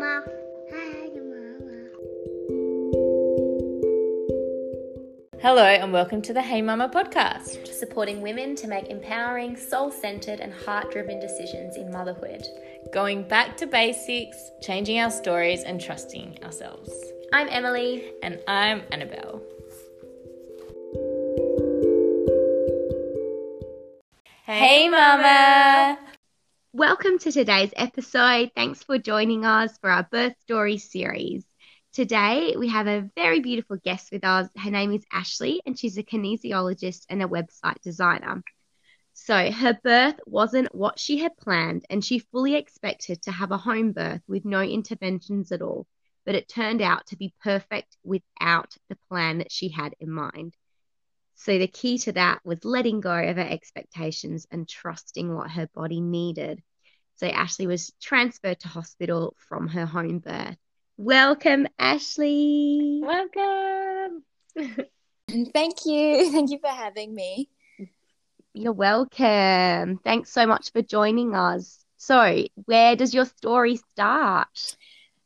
Mama. Hi, Mama. Hello, and welcome to the Hey Mama podcast. supporting women to make empowering, soul centered, and heart driven decisions in motherhood. Going back to basics, changing our stories, and trusting ourselves. I'm Emily. And I'm Annabelle. Hey, Mama! Welcome to today's episode. Thanks for joining us for our birth story series. Today, we have a very beautiful guest with us. Her name is Ashleigh, and she's a kinesiologist and a website designer. So, her birth wasn't what she had planned, and she fully expected to have a home birth with no interventions at all. But it turned out to be perfect without the plan that she had in mind. So, the key to that was letting go of her expectations and trusting what her body needed. So, Ashleigh was transferred to hospital from her home birth. Welcome, Ashleigh. Welcome! Thank you. Thank you for having me. You're welcome. Thanks so much for joining us. So, where does your story start?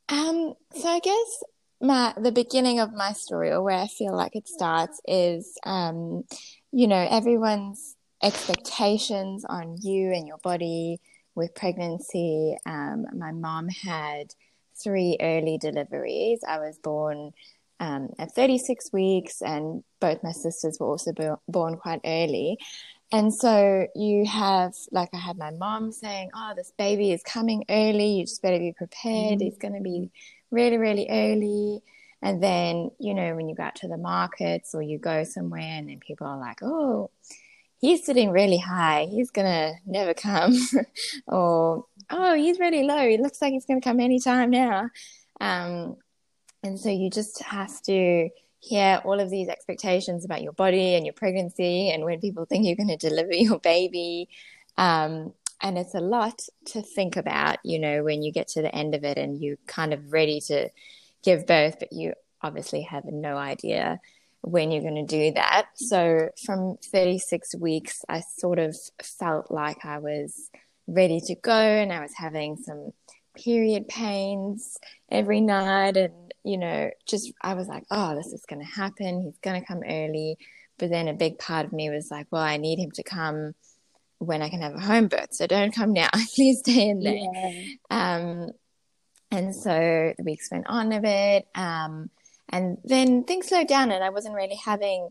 Um, so I guess my the beginning of my story, or where I feel like it starts, is um, you know, everyone's expectations on you and your body with pregnancy. Um, my mom had three early deliveries. I was born um, at 36 weeks, and both my sisters were also bo- born quite early. And so you have, like, I had my mom saying, Oh, this baby is coming early. You just better be prepared. Mhm. It's going to be really, really early. And then, you know, when you go out to the markets or you go somewhere and then people are like, Oh, he's sitting really high. He's going to never come. or, Oh, he's really low. He looks like he's going to come anytime now. Um, and so you just have to hear all of these expectations about your body and your pregnancy and when people think you're going to deliver your baby. Um, and it's a lot to think about, you know, when you get to the end of it and you're kind of ready to give birth, but you obviously have no idea when you're going to do that. So from 36 weeks, I sort of felt like I was ready to go and I was having some period pains every night. And you know just i was like oh this is going to happen. He's going to come early. But then a big part of me was like well i need him to come when i can have a home birth. So don't come now please stay in there. Um and so the weeks went on a bit um and then things slowed down and i wasn't really having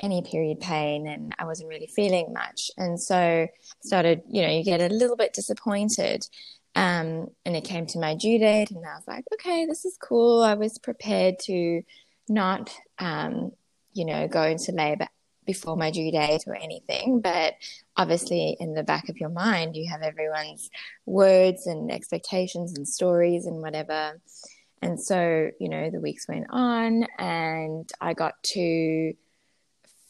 any period pain and i wasn't really feeling much. And so I started you know you get a little bit disappointed um, and it came to my due date, and I was like, okay, this is cool. I was prepared to not, um, you know, go into labor before my due date or anything. But obviously, in the back of your mind, you have everyone's words and expectations and stories and whatever. And so, you know, the weeks went on, and I got to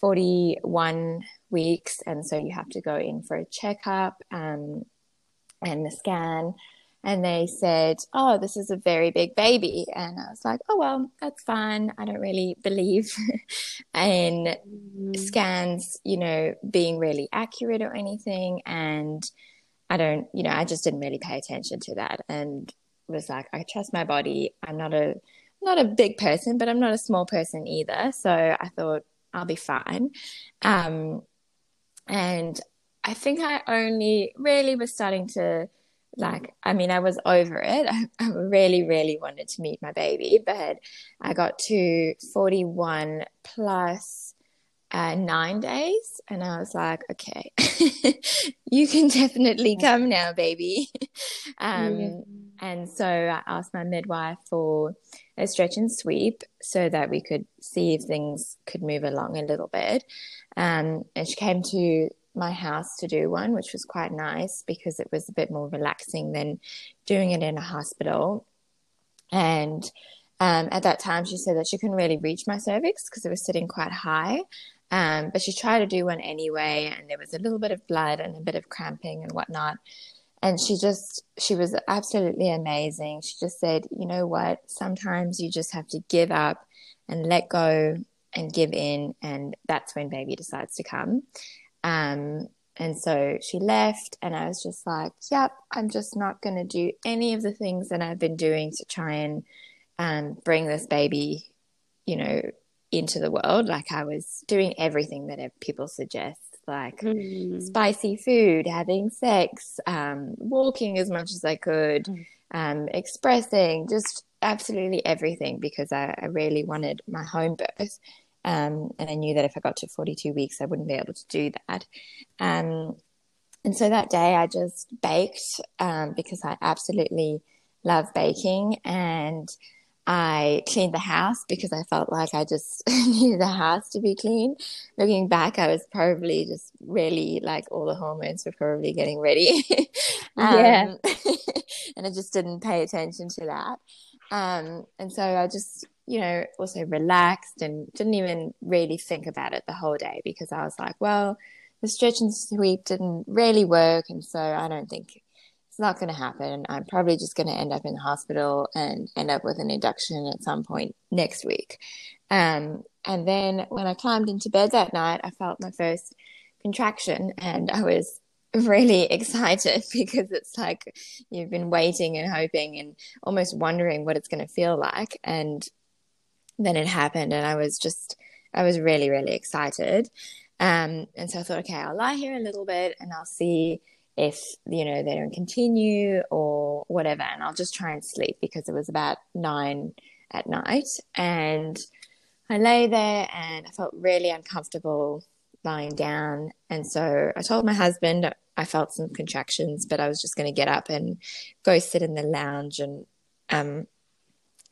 41 weeks. And so you have to go in for a checkup. Um, and the scan and they said oh this is a very big baby. And i was like oh well that's fine. I don't really believe in scans you know being really accurate or anything. And i don't you know i just didn't really pay attention to that and was like i trust my body. I'm not a not a big person but i'm not a small person either. So i thought i'll be fine. Um and I think I only really was starting to like, I mean, I was over it. I, I really, really wanted to meet my baby, but I got to 41 plus uh, nine days, and I was like, okay, you can definitely come now, baby. um, And so I asked my midwife for a stretch and sweep so that we could see if things could move along a little bit. Um, and she came to my house to do one, which was quite nice because it was a bit more relaxing than doing it in a hospital. And um, at that time, she said that she couldn't really reach my cervix because it was sitting quite high. Um, but she tried to do one anyway, and there was a little bit of blood and a bit of cramping and whatnot. And she just, she was absolutely amazing. She just said, you know what? Sometimes you just have to give up and let go and give in, and that's when baby decides to come. Um, and so she left, and I was just like, yep, I'm just not going to do any of the things that I've been doing to try and um, bring this baby, you know, into the world. Like I was doing everything that people suggest, like Mm. spicy food, having sex, um, walking as much as I could, Mm. um, expressing, just absolutely everything because I, I really wanted my home birth. Um, and I knew that if I got to 42 weeks, I wouldn't be able to do that. Um, and so that day I just baked um, because I absolutely love baking. And I cleaned the house because I felt like I just needed the house to be clean. Looking back, I was probably just really like all the hormones were probably getting ready. Yeah. Um, and I just didn't pay attention to that. Um, and so I just, you know, also relaxed and didn't even really think about it the whole day because I was like, well, the stretch and sweep didn't really work. And so I don't think it's not going to happen. I'm probably just going to end up in the hospital and end up with an induction at some point next week. Um, and then when I climbed into bed that night, I felt my first contraction and I was really excited because it's like you've been waiting and hoping and almost wondering what it's going to feel like. And then it happened and I was just, I was really, really excited. Um, and so I thought, okay, I'll lie here a little bit and I'll see if, you know, they don't continue or whatever. And I'll just try and sleep because it was about nine at night. And I lay there and I felt really uncomfortable lying down. And so I told my husband I felt some contractions, but I was just going to get up and go sit in the lounge and um,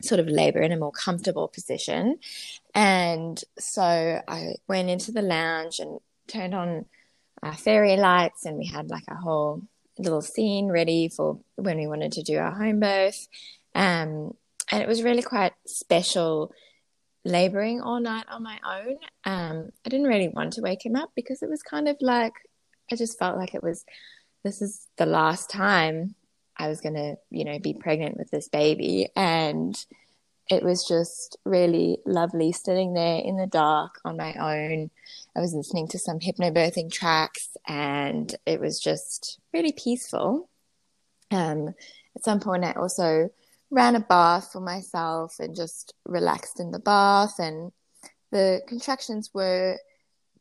sort of labor in a more comfortable position. And so I went into the lounge and turned on our fairy lights, and we had like a whole little scene ready for when we wanted to do our home birth. Um, and it was really quite special laboring all night on my own. Um, I didn't really want to wake him up because it was kind of like I just felt like it was this is the last time I was going to, you know, be pregnant with this baby. And it was just really lovely sitting there in the dark on my own. I was listening to some hypnobirthing tracks and it was just really peaceful. Um, at some point, I also ran a bath for myself and just relaxed in the bath. And the contractions were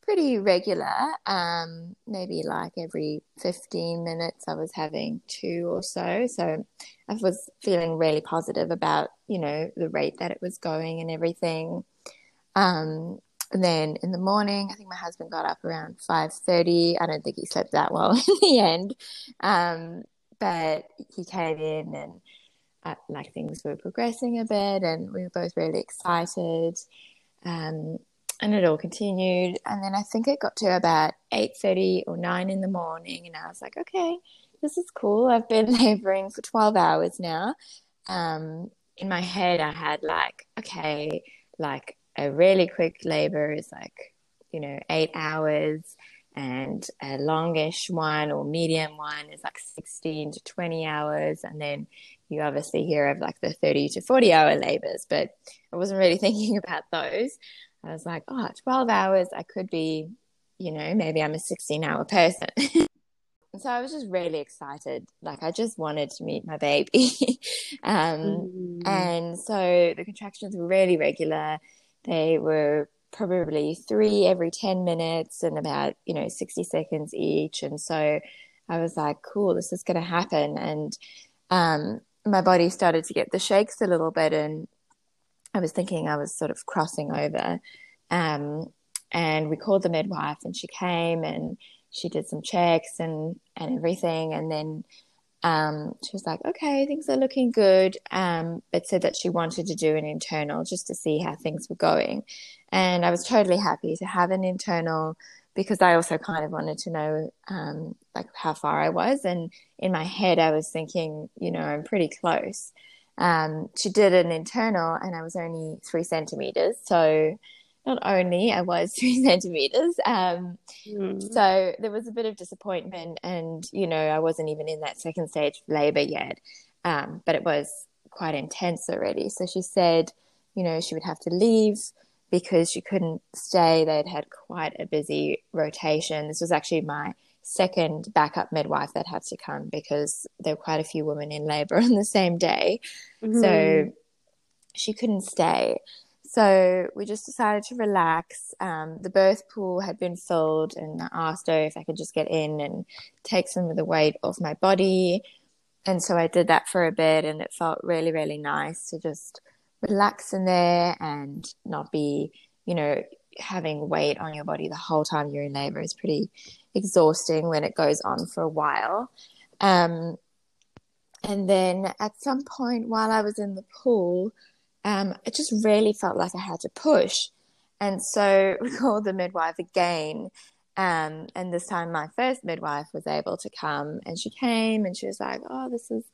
pretty regular. Um, maybe like every 15 minutes, I was having two or so. So I was feeling really positive about, you know, the rate that it was going and everything. Um, and then in the morning, I think my husband got up around 5.30. I don't think he slept that well in the end. Um, but he came in and uh, like things were progressing a bit and we were both really excited. Um, and it all continued. And then i think it got to about 8.30 or 9 in the morning and i was like okay this is cool. I've been laboring for 12 hours now. Um, in my head i had like okay like a really quick labor is like you know eight hours and a longish one or medium one is like 16 to 20 hours. And then you obviously hear of like the 30 to 40 hour labors but i wasn't really thinking about those I was like, oh, 12 hours, I could be, you know, maybe I'm a 16 hour person. so I was just really excited. Like, I just wanted to meet my baby. um, Mm. And so the contractions were really regular. They were probably three every 10 minutes and about, you know, 60 seconds each. And so I was like, cool, this is going to happen. And um, my body started to get the shakes a little bit. And I was thinking I was sort of crossing over. Um, and we called the midwife and she came and she did some checks and, and everything. And then um, she was like, okay, things are looking good. Um, but said that she wanted to do an internal just to see how things were going. And I was totally happy to have an internal because I also kind of wanted to know um, like how far I was. And in my head, I was thinking, you know, I'm pretty close um, she did an internal and I was only three centimeters. So not only I was three centimeters, um, Mm. so there was a bit of disappointment and, you know, I wasn't even in that second stage of labor yet. Um, but it was quite intense already. So she said, you know, she would have to leave because she couldn't stay. They'd had quite a busy rotation. This was actually my second backup midwife that had to come because there were quite a few women in labor on the same day. Mm-hmm. So she couldn't stay. So we just decided to relax. Um, the birth pool had been filled, and I asked her if I could just get in and take some of the weight off my body. And so I did that for a bit, and it felt really, really nice to just relax in there and not be, you know, having weight on your body the whole time you're in labor is pretty exhausting when it goes on for a while. Um, and then at some point while I was in the pool, um, it just really felt like I had to push. And so we called the midwife again. Um, and this time my first midwife was able to come and she came and she was like, Oh, this is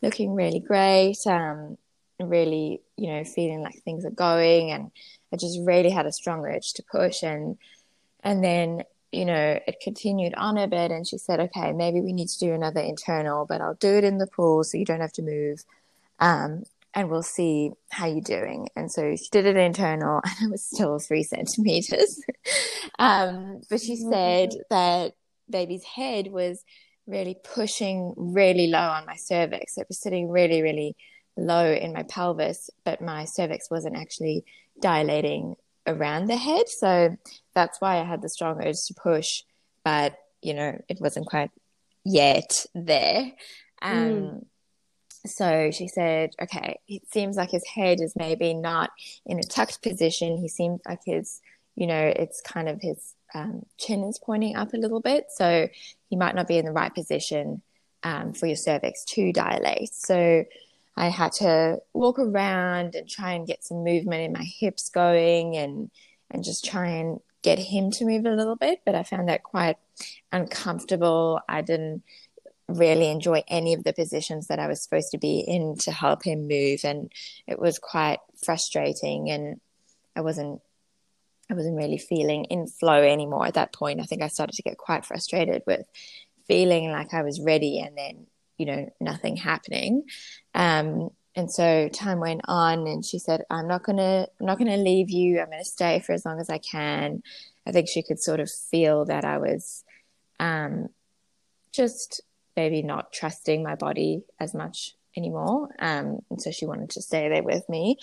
looking really great. Um, really, you know, feeling like things are going. And I just really had a strong urge to push. And, and then, you know, it continued on a bit. And she said, Okay, maybe we need to do another internal, but I'll do it in the pool so you don't have to move. Um, and we'll see how you're doing. And so she did it internal, and it was still three centimeters. um, but she said that baby's head was really pushing really low on my cervix. It was sitting really, really low in my pelvis, but my cervix wasn't actually dilating around the head. So that's why I had the strong urge to push, but you know, it wasn't quite yet there. Um, mm so she said, okay, it seems like his head is maybe not in a tucked position. He seems like his, you know, it's kind of his um, chin is pointing up a little bit. So he might not be in the right position um, for your cervix to dilate. So I had to walk around and try and get some movement in my hips going and, and just try and get him to move a little bit. But I found that quite uncomfortable. I didn't, really enjoy any of the positions that I was supposed to be in to help him move and it was quite frustrating and I wasn't I wasn't really feeling in flow anymore at that point. I think I started to get quite frustrated with feeling like I was ready and then, you know, nothing happening. Um, and so time went on and she said, I'm not gonna I'm not gonna leave you. I'm gonna stay for as long as I can. I think she could sort of feel that I was um, just maybe not trusting my body as much anymore. Um, and so she wanted to stay there with me.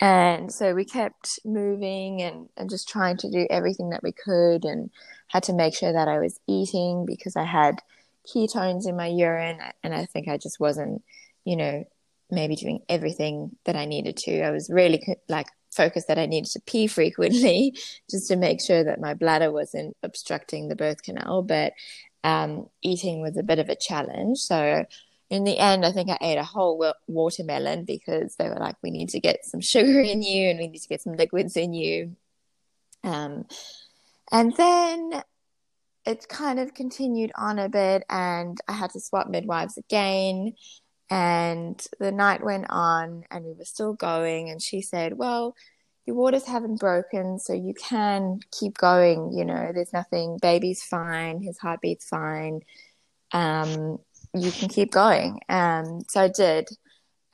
And so we kept moving and, and just trying to do everything that we could and had to make sure that I was eating because I had ketones in my urine. And I think I just wasn't, you know, maybe doing everything that I needed to. I was really like focused that I needed to pee frequently just to make sure that my bladder wasn't obstructing the birth canal. But um, eating was a bit of a challenge. So in the end, I think I ate a whole watermelon because they were like, we need to get some sugar in you and we need to get some liquids in you. Um, and then it kind of continued on a bit, and I had to swap midwives again. And the night went on, and we were still going. And she said, Well, your waters haven't broken, so you can keep going. You know, there's nothing. Baby's fine. His heartbeat's fine. Um, you can keep going. Um, so I did,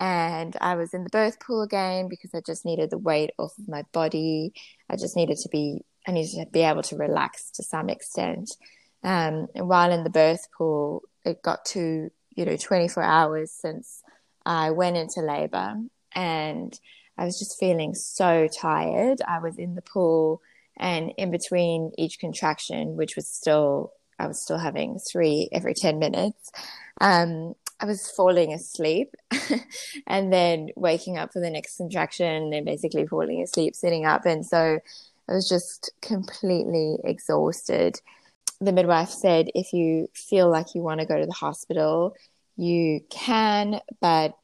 and I was in the birth pool again because I just needed the weight off of my body. I just needed to be. I needed to be able to relax to some extent. Um, and while in the birth pool, it got to you know 24 hours since I went into labor and I was just feeling so tired. I was in the pool and in between each contraction, which was still, I was still having three every 10 minutes. Um, I was falling asleep and then waking up for the next contraction and basically falling asleep, sitting up. And so I was just completely exhausted. The midwife said, if you feel like you want to go to the hospital, you can, but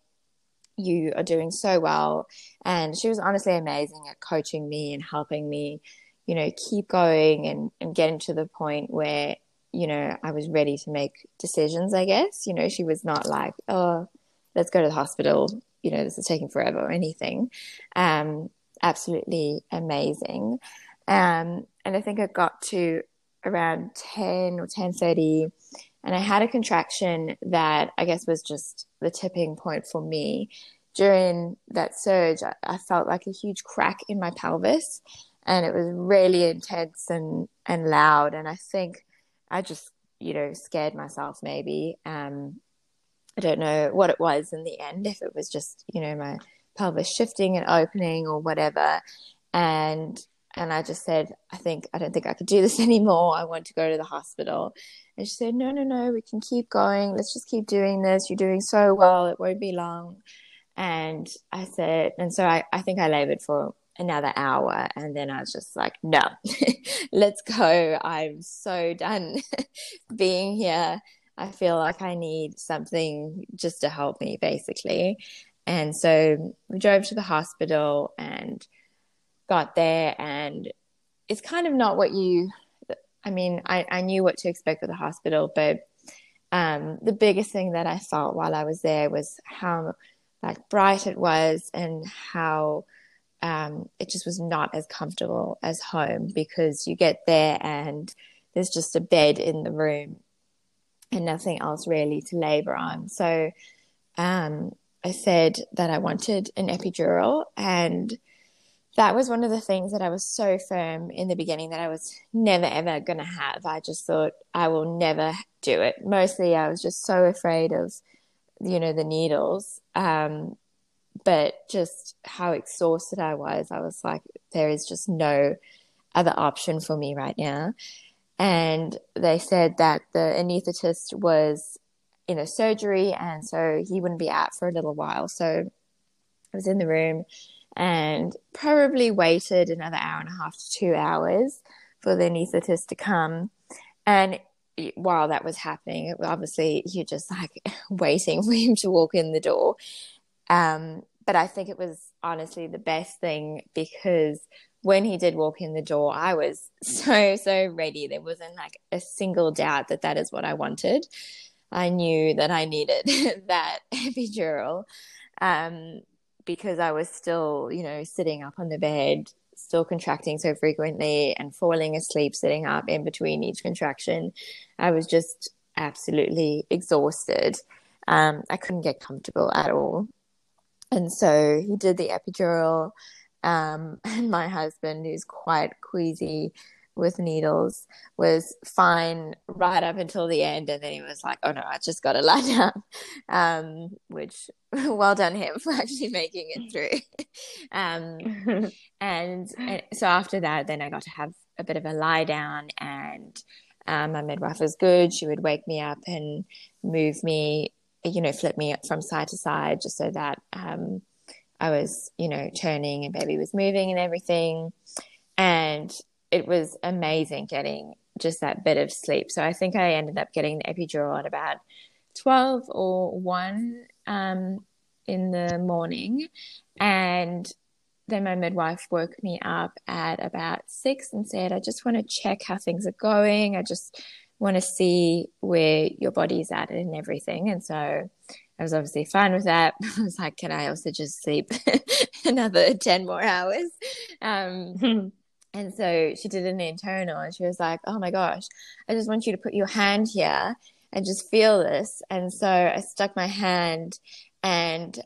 you are doing so well. And she was honestly amazing at coaching me and helping me, you know, keep going and, and getting to the point where, you know, I was ready to make decisions, I guess. You know, she was not like, oh, let's go to the hospital, you know, this is taking forever or anything. Um, absolutely amazing. Um, and I think I got to around 10 or 10.30 and I had a contraction that I guess was just the tipping point for me. During that surge, I, I felt like a huge crack in my pelvis and it was really intense and, and loud. And I think I just, you know, scared myself maybe. Um, I don't know what it was in the end, if it was just, you know, my pelvis shifting and opening or whatever. And and I just said, I think I don't think I could do this anymore. I want to go to the hospital. And she said, No, no, no, we can keep going. Let's just keep doing this. You're doing so well. It won't be long. And I said, and so I, I think I labored for another hour. And then I was just like, No, let's go. I'm so done being here. I feel like I need something just to help me, basically. And so we drove to the hospital and got there and it's kind of not what you I mean, I, I knew what to expect with the hospital, but um, the biggest thing that I felt while I was there was how like bright it was and how um, it just was not as comfortable as home because you get there and there's just a bed in the room and nothing else really to labor on. So um, I said that I wanted an epidural and that was one of the things that I was so firm in the beginning that I was never ever going to have. I just thought I will never do it. Mostly I was just so afraid of, you know, the needles. Um, but just how exhausted I was, I was like, there is just no other option for me right now. And they said that the anesthetist was in a surgery and so he wouldn't be out for a little while. So I was in the room and probably waited another hour and a half to two hours for the anaesthetist to come. And while that was happening, obviously you're just like waiting for him to walk in the door. Um, but I think it was honestly the best thing because when he did walk in the door, I was so, so ready. There wasn't like a single doubt that that is what I wanted. I knew that I needed that epidural. Um, because I was still, you know, sitting up on the bed, still contracting so frequently and falling asleep sitting up in between each contraction. I was just absolutely exhausted. Um, I couldn't get comfortable at all. And so he did the epidural. Um, and my husband, who's quite queasy, with needles was fine right up until the end. And then he was like oh no i just gotta lie down. Um, which well done him for actually making it through. Um, and, and, so after that then i got to have a bit of a lie down and um, my midwife was good. She would wake me up and move me you know flip me from side to side just so that um, i was you know turning and baby was moving and everything. And it was amazing getting just that bit of sleep. So I think I ended up getting the epidural at about 12 or 1 um, in the morning. And then my midwife woke me up at about 6 and said, I just want to check how things are going. I just want to see where your body's at and everything. And so I was obviously fine with that. I was like, can I also just sleep another 10 more hours? Um, And so she did an internal and she was like, Oh my gosh, I just want you to put your hand here and just feel this. And so I stuck my hand and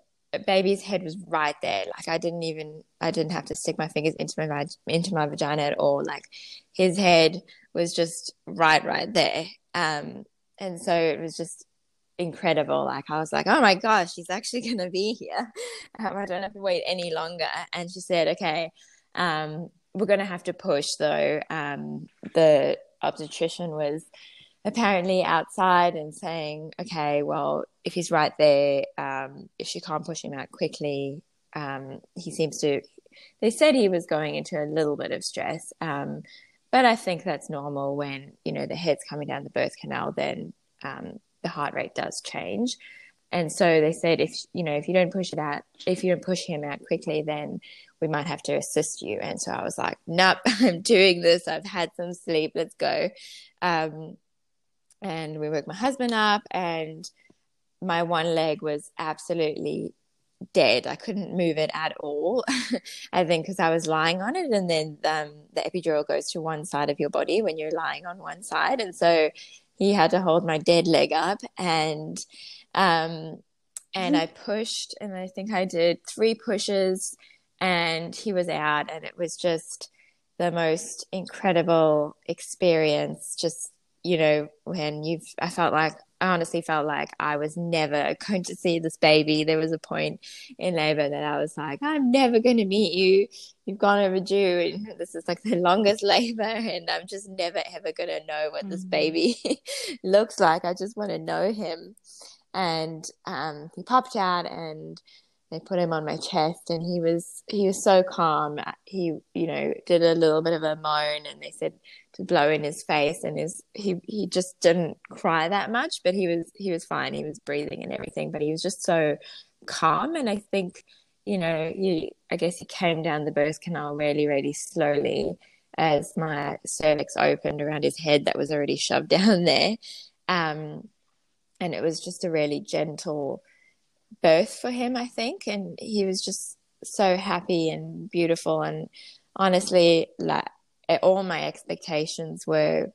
baby's head was right there. Like I didn't even, I didn't have to stick my fingers into my, into my vagina at all. Like his head was just right, right there. Um, and so it was just incredible. Like I was like, oh my gosh, she's actually to be here. Um, I don't have to wait any longer. And she said, okay, um, we're going to have to push though. Um, the obstetrician was apparently outside and saying, okay, well, if he's right there, um, if she can't push him out quickly, um, he seems to. They said he was going into a little bit of stress, um, but I think that's normal when you know the head's coming down the birth canal. Then um, the heart rate does change, and so they said if you know if you don't push it out, if you don't push him out quickly, then we might have to assist you. And so I was like, nope, I'm doing this. I've had some sleep. Let's go. Um, and we woke my husband up, and my one leg was absolutely dead. I couldn't move it at all. I think because I was lying on it, and then um, the epidural goes to one side of your body when you're lying on one side, and so he had to hold my dead leg up, and um, and mm-hmm. I pushed, and I think I did three pushes and he was out and it was just the most incredible experience just you know, when you've, I felt like, I honestly felt like I was never going to see this baby. There was a point in labor that I was like, I'm never going to meet you. You've gone overdue. And this is like the longest labor, and I'm just never ever going to know what this Mhm. baby looks like. I just want to know him. And um, he popped out, and they put him on my chest, and he was he was so calm. He, you know, did a little bit of a moan, and they said to blow in his face and his he he just didn't cry that much but he was he was fine. He was breathing and everything but he was just so calm. And i think you know you i guess he came down the birth canal really really slowly as my cervix opened around his head that was already shoved down there. Um and it was just a really gentle birth for him i think and he was just so happy and beautiful and honestly like eh, all my expectations were,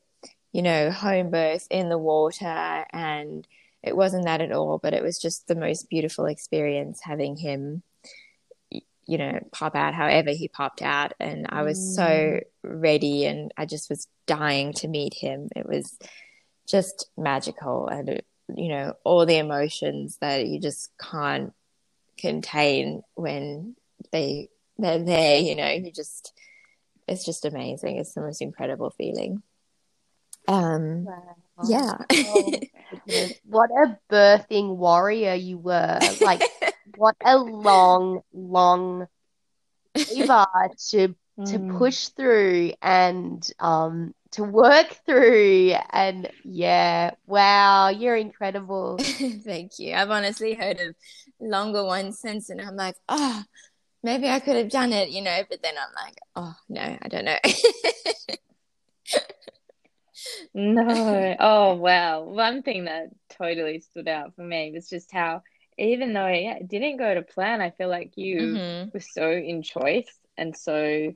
you know, home birth in the water, and it wasn't that at all. But it was just the most beautiful experience having him, you know, pop out however he popped out, and I was so mm. ready, and I just was dying to meet him. It was just magical, and you know, all the emotions that you just can't contain when they they're there. You know, you just it's just amazing. It's the most incredible feeling. Um, yeah. Oh, what a birthing warrior you were. Like, what a long, long labor to to Mm. push through and um to work through. And yeah, wow, you're incredible. Thank you. I've honestly heard of longer ones since, and I'm like, oh, maybe I could have done it, you know. But then I'm like, oh no, I don't know. No. Oh, wow. One thing that totally stood out for me was just how, even though yeah, it didn't go to plan, I feel like you Mhm. were so in choice and so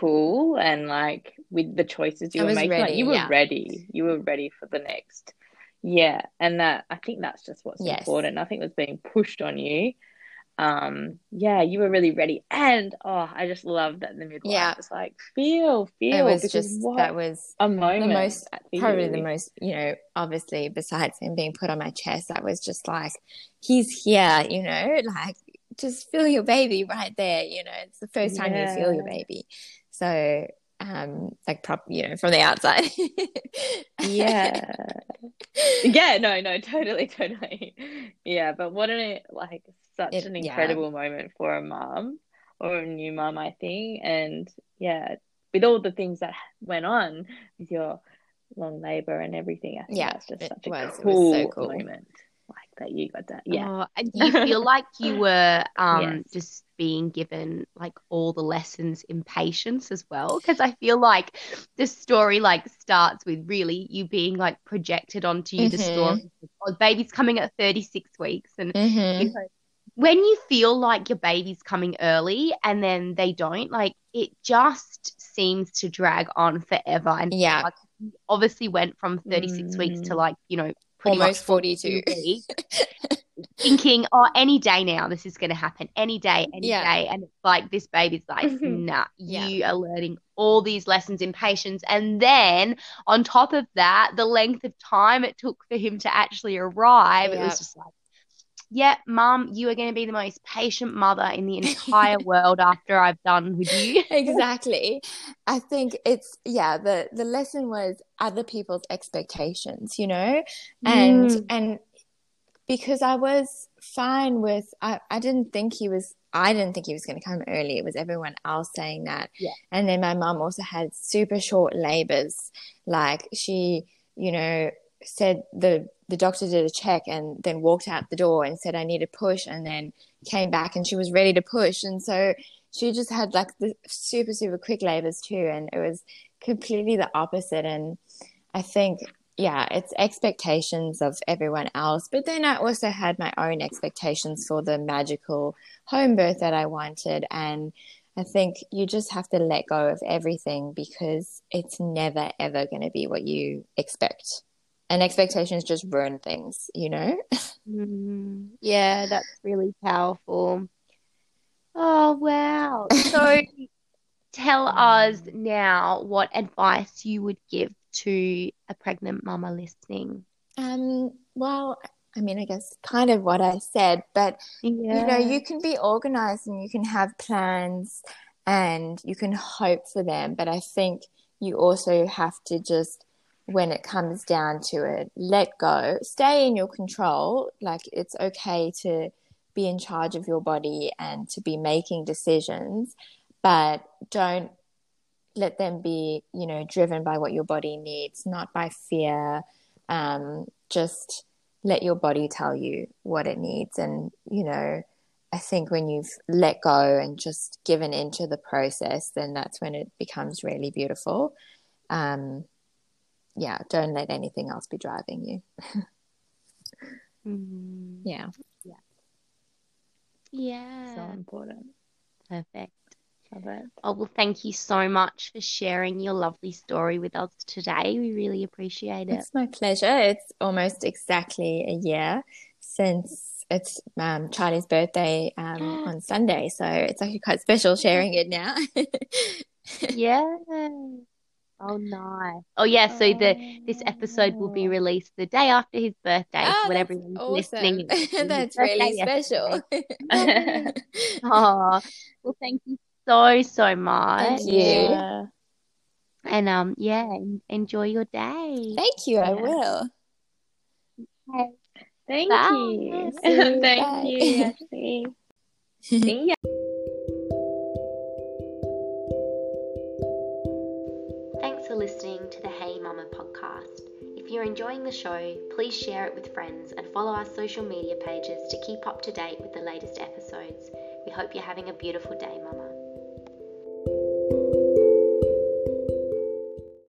cool and like with the choices you I were making, like you were yeah. ready. You were ready for the next. Yeah. And that I think that's just what's Yes. important. Nothing was being pushed on you. Um, yeah, you were really ready. And oh, I just love that the midwife Yeah. was like, feel, feel, It was just that was a the moment most probably the most you know obviously besides him being put on my chest that was just like he's here you know like just feel your baby right there you know it's the first time you feel your baby so um like prop you know from the outside Yeah. Yeah, no, no, totally, totally. Yeah, but what an like such It- an yeah. incredible moment for a mom or a new mom, I think. And yeah, with all the things that went on with your long labor and everything, I think Yeah, that's just it such a was. It was cool so cool. moment. That you got that. Yeah. Oh, and do you feel like you were um Yes. just being given like all the lessons in patience as well? Because I feel like the story like starts with really you being like projected onto you the Mhm. story. Oh, baby's coming at 36 weeks and Mhm. you know, when you feel like your baby's coming early and then they don't, like it just seems to drag on forever. And yeah like, obviously went from 36 weeks to Mm. like, you know, almost 42 thinking, oh, any day now this is going to happen, any day, any Yeah. day. And it's like this baby's like, Mhm. nah, Yeah. you are learning all these lessons in patience. And then on top of that, the length of time it took for him to actually arrive, it was just like, yeah, mum, you are going to be the most patient mother in the entire world after I've done with you. exactly i think it's yeah the the lesson was other people's expectations you know and Mm. and because i was fine with i i didn't think he was i didn't think he was going to come early it was everyone else saying that Yeah. and then my mum also had super short labors like she you know said the the doctor did a check and then walked out the door and said i need to push and then came back and she was ready to push. And so she just had like the super super quick labors too and it was completely the opposite. And i think yeah it's expectations of everyone else. But then i also had my own expectations for the magical home birth that i wanted. And i think you just have to let go of everything because it's never ever going to be what you expect and expectations just ruin things you know Mm, yeah, that's really powerful. Oh, wow. So tell us now what advice you would give to a pregnant mama listening? Um, well, I mean, I guess kind of what I said, but Yeah. you know, you can be organized and you can have plans and you can hope for them, but I think you also have to just, when it comes down to it, let go, stay in your control. Like it's okay to be in charge of your body and to be making decisions, but don't let them be, you know, driven by what your body needs, not by fear. Um, just let your body tell you what it needs. And, you know, I think when you've let go and just given into the process, then that's when it becomes really beautiful. Um, yeah, don't let anything else be driving you. Mm, Yeah. yeah. So important. Perfect. Love it. Oh, well, thank you so much for sharing your lovely story with us today. We really appreciate it. It's my pleasure. It's almost exactly a year since it's um, Charlie's birthday um, on Sunday. So it's actually quite special sharing it now. Yeah. Oh, nice. Oh, yeah. So the this episode will be released the day after his birthday. Oh, when that's everyone's awesome. listening, That's really special. Oh, well, thank you so so much. Thank you. Yeah. And um, yeah, enjoy your day. Thank you. I will. Okay. Thank Bye. you. Thank Bye. you, See ya. For listening to the Hey Mama podcast. If you're enjoying the show, please share it with friends and follow our social media pages to keep up to date with the latest episodes. We hope you're having a beautiful day, Mama.